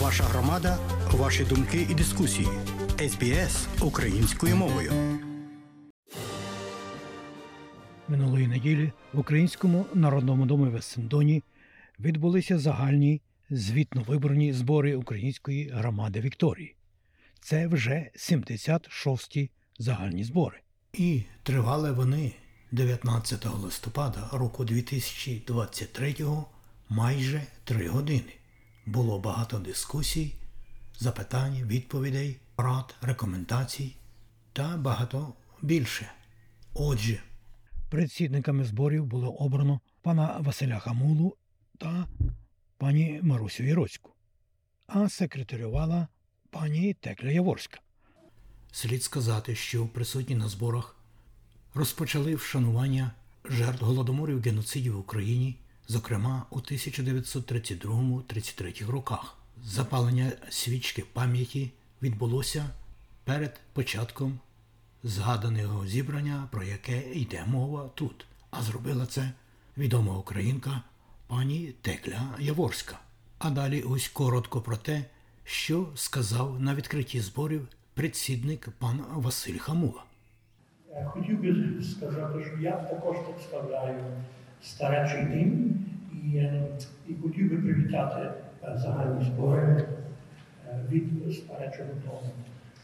Ваша громада, ваші думки і дискусії. СБС українською мовою. Минулої неділі в Українському народному домі в Ессендоні відбулися загальні звітно-виборні збори української громади Вікторії. Це вже 76-ті загальні збори. І тривали вони 19 листопада року 2023 майже три години. Було багато дискусій, запитань, відповідей, рад, рекомендацій та багато більше. Отже, предсідниками зборів було обрано пана Василя Хамулу та пані Марусю Яроцьку, а секретарювала пані Текля Яворська. Слід сказати, що присутні на зборах розпочали вшанування жертв голодоморів геноцидів в Україні, зокрема у 1932-33 роках. Запалення свічки пам'яті відбулося перед початком згаданого зібрання, про яке йде мова тут. А зробила це відома українка пані Текля Яворська. А далі ось коротко про те, що сказав на відкритті зборів предсідник пан Василь Хамула. Е, Хотів би сказати, що я також представляю старечий дім і, е, і хотів би привітати е, загальні збори е, від старечого дому.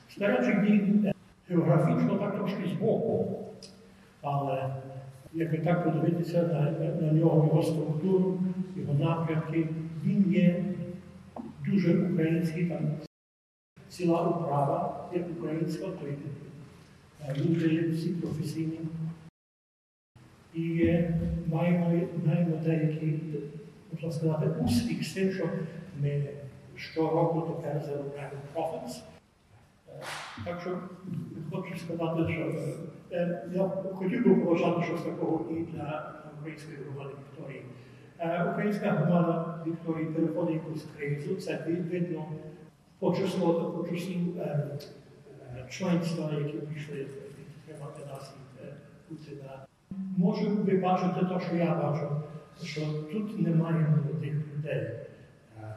Старечий дім географічно так трошки збоку, але якби так подивитися на, на, нього, його структуру, його напрямки, він є дуже український, там ціла управа є українська, то є люди всі професійні. Е, маємо, деякий, можна сказати, успіх з тим, що ми щороку тепер заробляємо profits. Е, Так що хочу сказати, що е, я хотів би побажати щось такого і для української громади Вікторії. Е, Українська громада Вікторії переходить якусь кризу, це вид- видно по числу, по числу е, е, членства, які прийшли підтримати нас і е, бути на. Можу ви бачите те, що я бачу, що тут немає молодих людей. Е,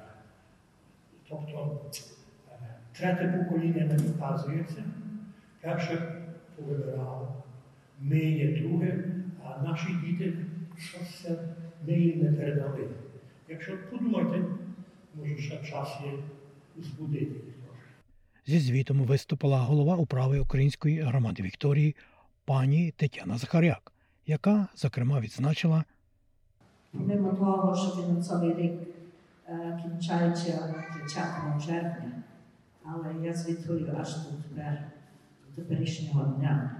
Тобто е, третє покоління не вказується. Перше повибирало. Ми є друге, а наші діти щось ми їм не передали. Якщо подумайте, може ще час є збудити. Зі звітом виступила голова управи Української громади Вікторії пані Тетяна Захаряк, яка, зокрема, відзначила, Помимо того, що фінансовий рік е, кінчається початком червня, але я звітую аж до тепер, до теперішнього дня.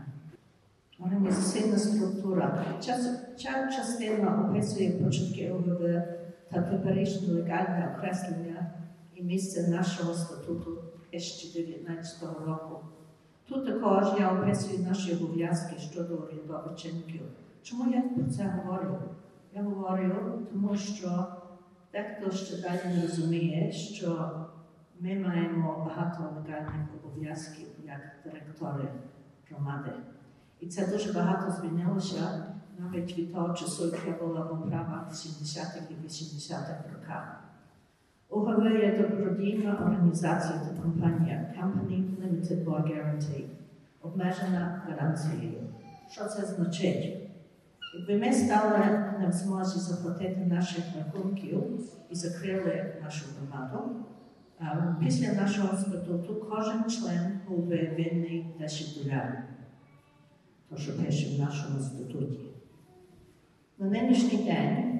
Організаційна структура. Час, ця частина описує початки ОГВ та теперішнє легальне окреслення і місце нашого статуту 2019 року. Тут також я описую наші обов'язки щодо урядових. Чому я про це говорю? Я говорю, тому що дехто ще далі не розуміє, що ми маємо багато легальних обов'язків як директори громади. І це дуже багато змінилося навіть від того часу, як я була в управах в 70-х і 80-х роках. Є добродійна організація та компанія Company Limited Law Guarantee, обмежена гарантією. Що це значить? Якби ми стали не в змозі заплатити наших рахунків і закрили нашу громаду, після нашого статуту кожен член був би винний 10 долярів. То, що пише в нашому статуті. На нинішній день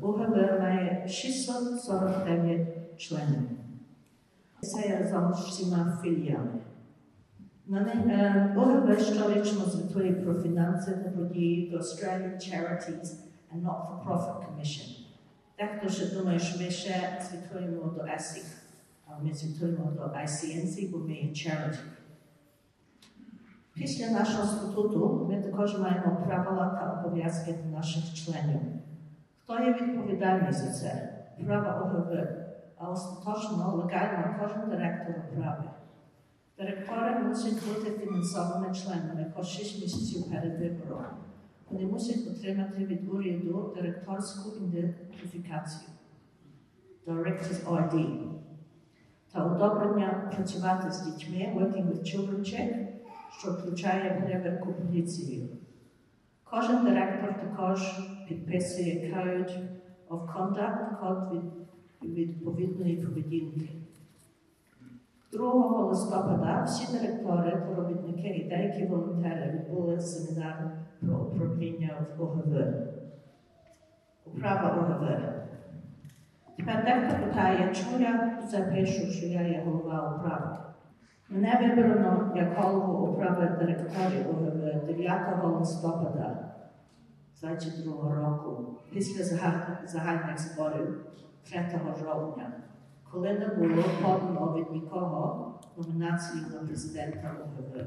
УГБ має 649 членів. Це є разом з всіма філіями. На них е, ОГБ щорічно звітує про фінанси та події до Australian Charities and Not-for-Profit Commission. Дехто ще думає, що ми ще звітуємо до ASIC, а ми звітуємо до ICNC, бо ми є charity. Після нашого статуту ми також маємо правила та обов'язки для наших членів. Хто є відповідальний за це? Права ОГБ, а остаточно легально кожен директор управи. Директори мусять бути фінансовими членами по 6 місяців перед вибором. Вони мусять отримати від уряду директорську ідентифікацію Directors ID. та одобрення працювати з дітьми Working with Children Check, що включає перевірку поліції. Кожен директор також підписує Code of Conduct, код від відповідної поведінки. 2 листопада всі директори, робітники і деякі волонтери відбули семінар про управління в ОГВ. Управа ОГВ. Тепер дехто питає, чому я це пишу, що я є голова управи. Мене вибрано як голову управи директорів ОГВ 9 листопада 2022 року після загальних зборів 3 жовтня, коли не було подано від нікого номінації на президента ОГВ.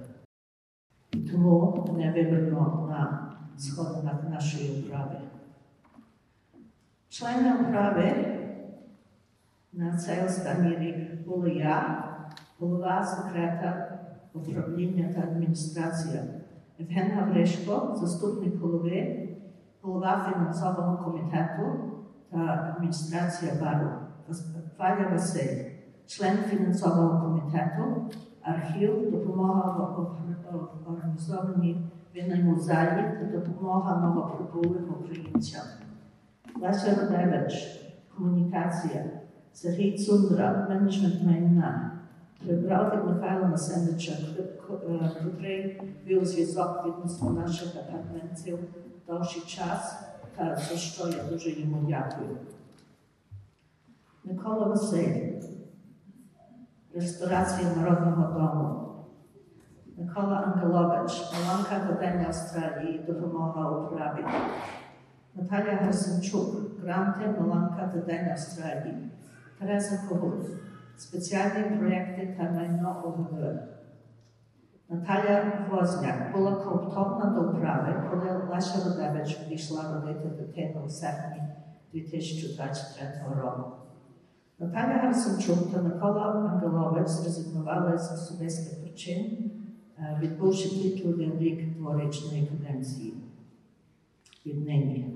І тому мене вибрано на сходинах нашої управи. Члени управи на цей останній рік були я, голова секретар управління та адміністрація Євген Гавришко, заступник голови, голова фінансового комітету та адміністрація бару, Валя Василь, член фінансового комітету, архів, допомога в ор- в організованій винному залі та допомога новоприбулим українцям. Леся Родевич, комунікація, Сергій Цундра, менеджмент майна, прибрав від Михайла Насенича, котрий вів зв'язок відносно наших апартаментів довший час, за що я дуже йому дякую. Микола Василь, реставрація Народного дому. Микола Ангелович, Маланка Академія Австралії, допомога управі. Наталя Герсенчук, гранти Маланка Академія Австралії. Тереза Когут, спеціальні проєкти та майно ОГВ. Наталя Возняк була кооптована до управи, коли Леся Родевич прийшла родити дитину у серпні 2023 року. Наталя Гарсенчук та Микола Ангелович зрезигнували з особистих причин, е, відбувши тільки один рік дворічної каденції віднині.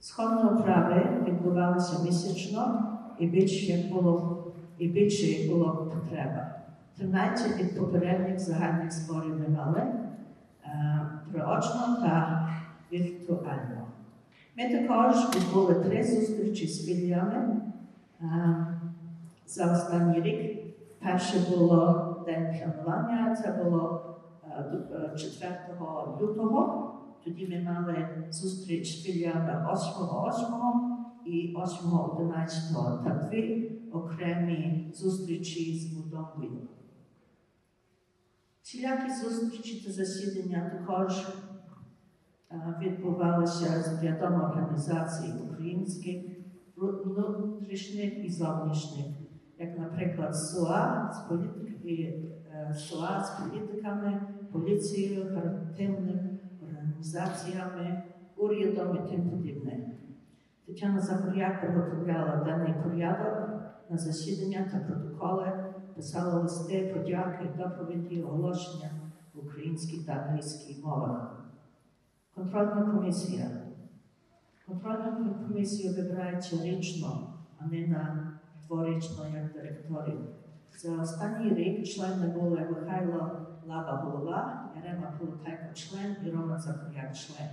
Сходні управи відбувалися місячно і більше як було, і більше як було потреба. 13 від попередніх загальних зборів ми мали е, та віртуально. Ми також відбули три зустрічі з філіями е, за останній рік. Перше було день планування, це було е, ду- е, 4 лютого. Тоді ми мали зустріч з філіями 8.8 і 8.11 та дві окремі зустрічі з будовою. Всілякі зустрічі та засідання також відбувалися з рядом організацій українських, внутрішніх і зовнішніх, як, наприклад, СУА з, політик, і, е, СУА з політиками, поліцією, харитивними організаціями, урядом і тим подібне. Тетяна Захар'як приготовляла денний порядок на засідання та протоколи, писала листи, подяки, доповіді, оголошення в українській та англійській мовах. Контрольна комісія. Контрольна комісія вибирається річно, а не на дворічно, як директорів. За останній рік члени були Михайло Лаба голова, Ярема Полутайко член і Рома Захар'як член.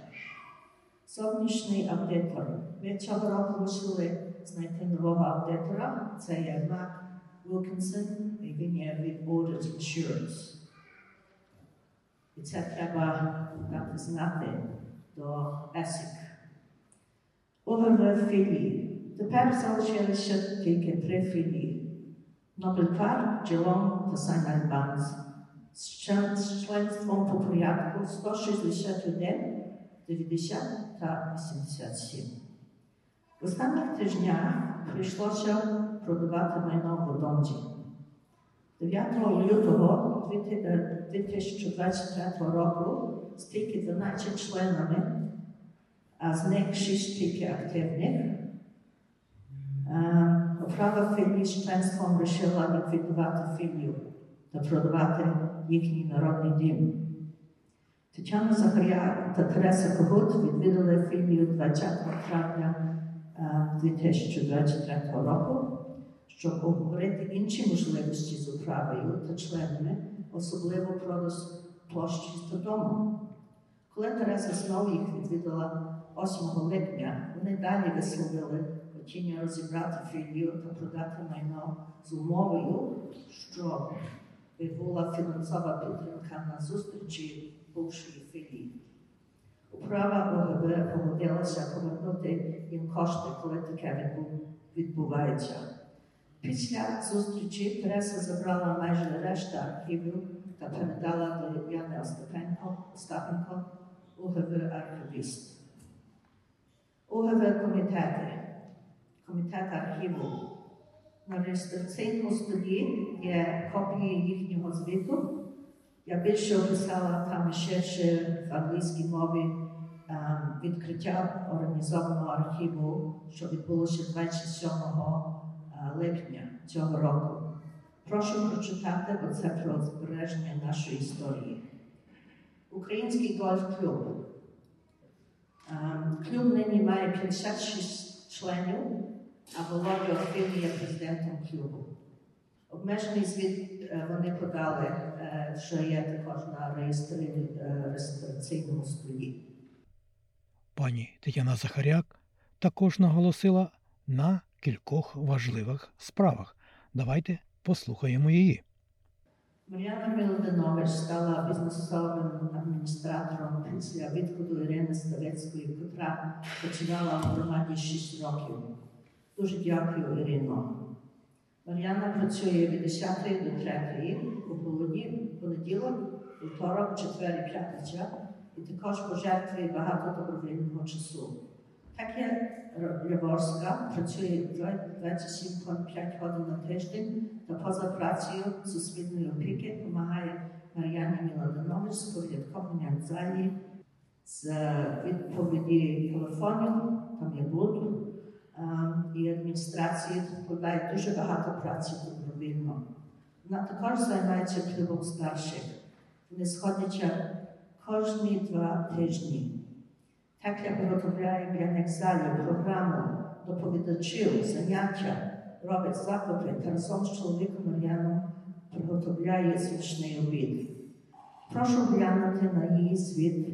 Зовнішній аудитор. Ми цього року мусили знайти нового аудитора. Це є Мак Wilkinson, і він є від Audit Insurance. І це треба дати знати до ESIC. ОГВ філії. Тепер залишилися тільки три філії. Нобель Парк, Джелон та Сайн Альбанс. З член- з членством по порядку 161, 90 та 87. В останніх тижнях прийшлося продавати майно в Одонді. 9 лютого 2023 року стільки 12 членами, а з них 6 тільки активних. Е, Управа філії з членством вирішила ліквідувати філію та продавати їхній народний дім. Тетяна Захаряк та Тереса Когут відвідали філію 20 травня е, 2023 року, щоб обговорити інші можливості з управою та членами, особливо продаж площі та дому. Коли Тереза знову їх відвідала 8 липня, вони далі висловили хотіння розібрати філію та продати майно з умовою, що була фінансова підтримка на зустрічі бувшої філії. Управа ОГБ погодилася повернути їм кошти, коли таке відбувається. Після зустрічі преса забрала майже решта архівів та передала до Яни Остапенко, УГВ архівіст. УГВ комітети, комітет архіву. На реєстраційному столі є копії їхнього звіту. Я більше описала там ширше в англійській мові ем, відкриття організованого архіву, що відбулося 27 е, липня цього року. Прошу прочитати, бо це про збереження нашої історії. Український гольф-клуб. Ем, Клуб нині має 56 членів, а Володя Охрим є президентом клубу. Обмежений звіт е, вони подали, е, що є також на е, реєстраційному столі. Пані Тетяна Захаряк також наголосила на кількох важливих справах. Давайте послухаємо її. Мар'яна Мілодинович стала бізнесовим адміністратором після відходу Ірини Ставецької, котра починала в громаді 6 років. Дуже дякую, Ірино. Мар'яна працює від 10 до 3 у полудні, понеділок, вівторок, четвер і п'ятниця, і також пожертвує багато добровільного часу. Так як Яворська працює 27,5 годин на тиждень та поза працею з освітньої опіки допомагає з порядкованням в залі, з відповіді телефонів, там є блуд, ем, і адміністрації дуже багато праці добровільно. Вона також займається клубом старших. Вони сходяться кожні два тижні. Так я виготовляю для них програму доповідачів, заняття, робить закупи та разом з чоловіком Мар'яном приготовляє смачний обід. Прошу глянути на її звіт,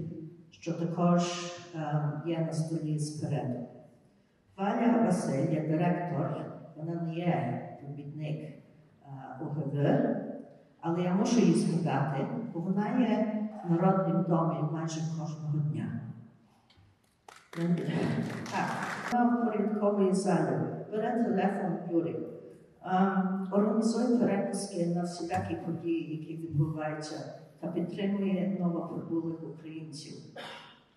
що також ем, є на столі спереду. Валя Василь є директор, вона не є робітник е, УГВ, але я мушу її згадати, бо вона є в народнім домі майже кожного дня. Так, порядковій залі. Бере телефон Юрій. Організує переписки на всілякі події, які відбуваються, та підтримує новоприбулих українців.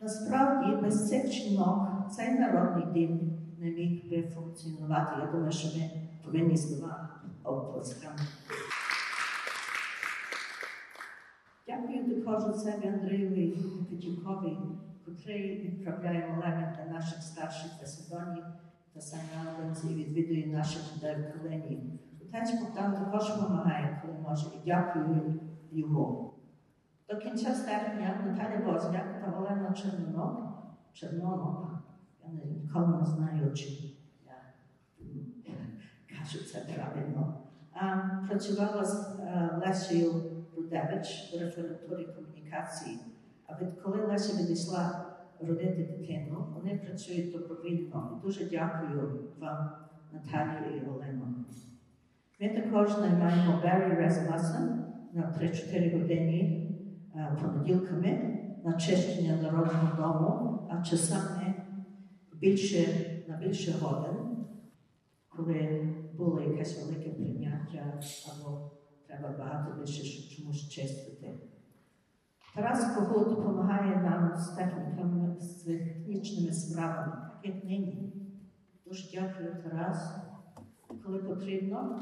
Насправді, без цих жінок цей народний дім не міг би функціонувати. Я думаю, що ми повинні слова оплесками. Дякую також отцеві Андрієві Петюкові, котрий відправляє молебень для наших старших Фесидонів та Сайналбенці і відвідує наших людей в Калині. Отець Богдан також допомагає, коли може, і дякую йому. До кінця серпня Наталя Возняк та Олена Чернонок, Чернонок, я ніколи не знаю, чи я кажу це правильно, а, працювала з е, Лесією Рудевич в референтурі комунікації. А відколи Леся відійшла родити дитину, вони працюють добровільно. І дуже дякую вам, Наталію і Олену. Ми також наймаємо Баррі Резмасен на 3-4 години е, понеділками на чищення народного дому, а часами більше, на більше годин, коли було якесь велике прийняття або треба багато більше чомусь чистити. Тарас Когут допомагає нам з техніками, з технічними справами, так як нині. Дуже дякую, Тарас. Коли потрібно,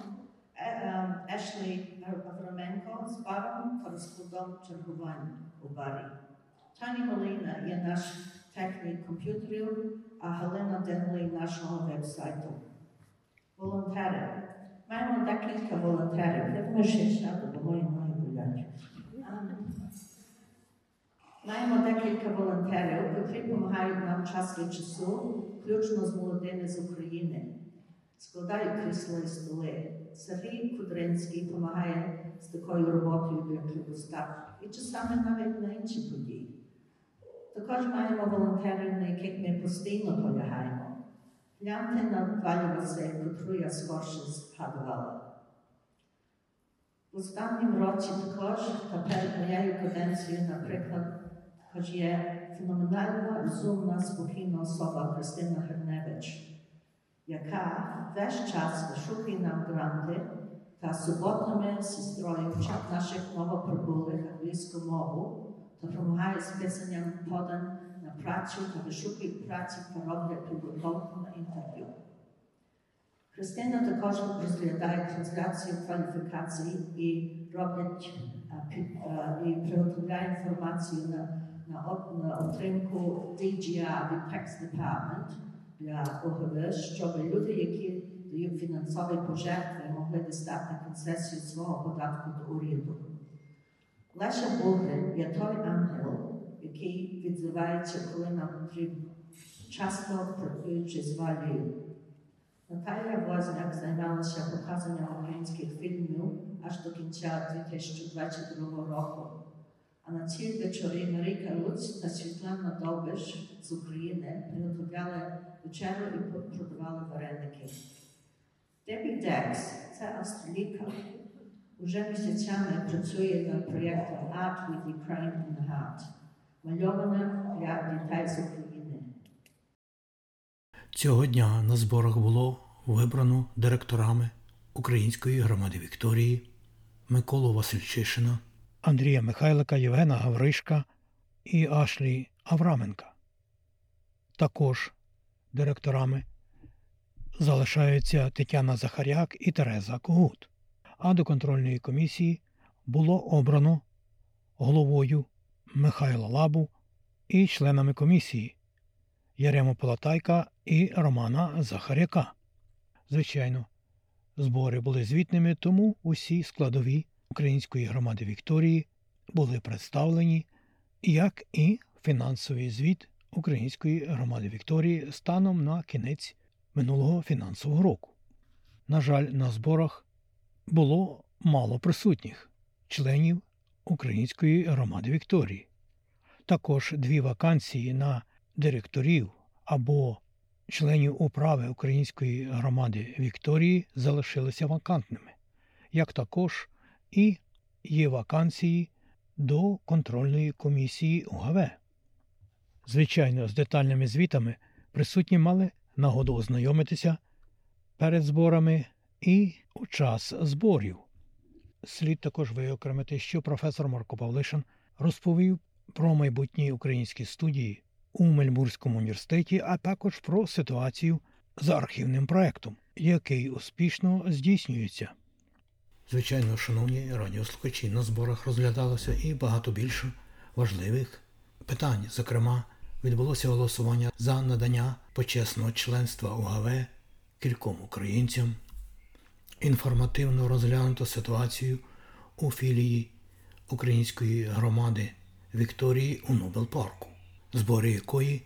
Е- е, Ешлі Авраменко з баром та розкладом чергувань у барі. Тані Малина є наш технік комп'ютерів, а Галина Денлей нашого вебсайту. Волонтери. Маємо декілька волонтерів. Я думаю, що сяду, бо мої болять. Маємо декілька волонтерів, які допомагають нам час від часу, включно з молодими з України. складають крісла і столи. Сергій Кудринський допомагає з такою роботою для достатку і часами навіть на інші події. Також маємо волонтерів, на яких ми постійно полягаємо. Гляньте на Валю Василь, котру я скорше згадувала. В останнім році також, та перед моєю каденцією, наприклад, також є феноменальна, розумна, спокійна особа Христина Гриневич, яка весь час вишукує нам гранти та суботами з сестрою вчить наших новоприбулих англійську мову та допомагає з писанням подань на працю та вишукує праці та роблять підготовку на інтерв'ю. Христина також розглядає трансляцію кваліфікацій і роблять а, під- а, і приготовляє інформацію на, на, от- на отримку DGR від PEX Department для ОГВ, щоб люди, які дають фінансові пожертви, могли дістати концесію свого податку до уряду. Леша Бугрин є той ангел, який відзивається, коли нам потрібно, часто працюючи з валією. Наталія Возняк займалася показанням українських фільмів аж до кінця 2022 року. А на ці вечори Марійка Луць та Світлана Довбиш з України приготували вечерю і продавали вареники. Дебі Декс це австралійка. Уже місяцями працює над проєктом Art with Ukraine in the Heart, мальована для дітей з України. Цього дня на зборах було вибрано директорами Української громади Вікторії Миколу Васильчишина, Андрія Михайлика, Євгена Гавришка і Ашлі Авраменка. Також директорами залишаються Тетяна Захаряк і Тереза Когут. А до контрольної комісії було обрано головою Михайла Лабу і членами комісії Ярему Полатайка і Романа Захаряка. Звичайно, збори були звітними, тому усі складові української громади Вікторії були представлені, як і фінансовий звіт Української громади Вікторії станом на кінець минулого фінансового року. На жаль, на зборах було мало присутніх членів Української громади Вікторії. Також дві вакансії на директорів або членів управи Української громади Вікторії залишилися вакантними, як також і є вакансії до контрольної комісії УГВ. Звичайно, з детальними звітами присутні мали нагоду ознайомитися перед зборами і у час зборів. Слід також виокремити, що професор Марко Павлишин розповів про майбутні українські студії у Мельбурзькому університеті, а також про ситуацію з архівним проектом, який успішно здійснюється. Звичайно, шановні радіослухачі, на зборах розглядалося і багато більше важливих питань. Зокрема, відбулося голосування за надання почесного членства УГВ кільком українцям. Інформативно розглянуто ситуацію у філії української громади Вікторії у Нобел-парку, збори якої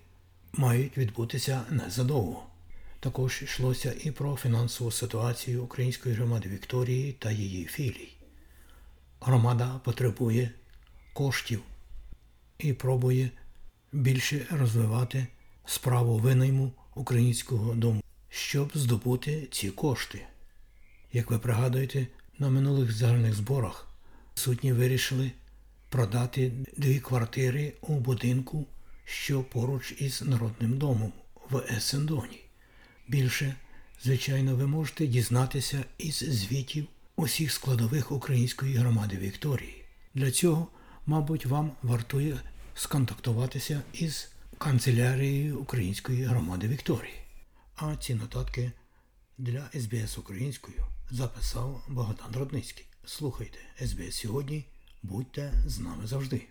мають відбутися незадовго. Також йшлося і про фінансову ситуацію української громади Вікторії та її філій. Громада потребує коштів і пробує більше розвивати справу винайму українського дому, щоб здобути ці кошти. Як ви пригадуєте, на минулих загальних зборах сутні вирішили продати дві квартири у будинку, що поруч із Народним домом в Есендоні. Більше, звичайно, ви можете дізнатися із звітів усіх складових української громади Вікторії. Для цього, мабуть, вам вартує сконтактуватися із канцелярією Української громади Вікторії. А ці нотатки для СБС українською записав Богдан Родницький. Слухайте СБС сьогодні, будьте з нами завжди.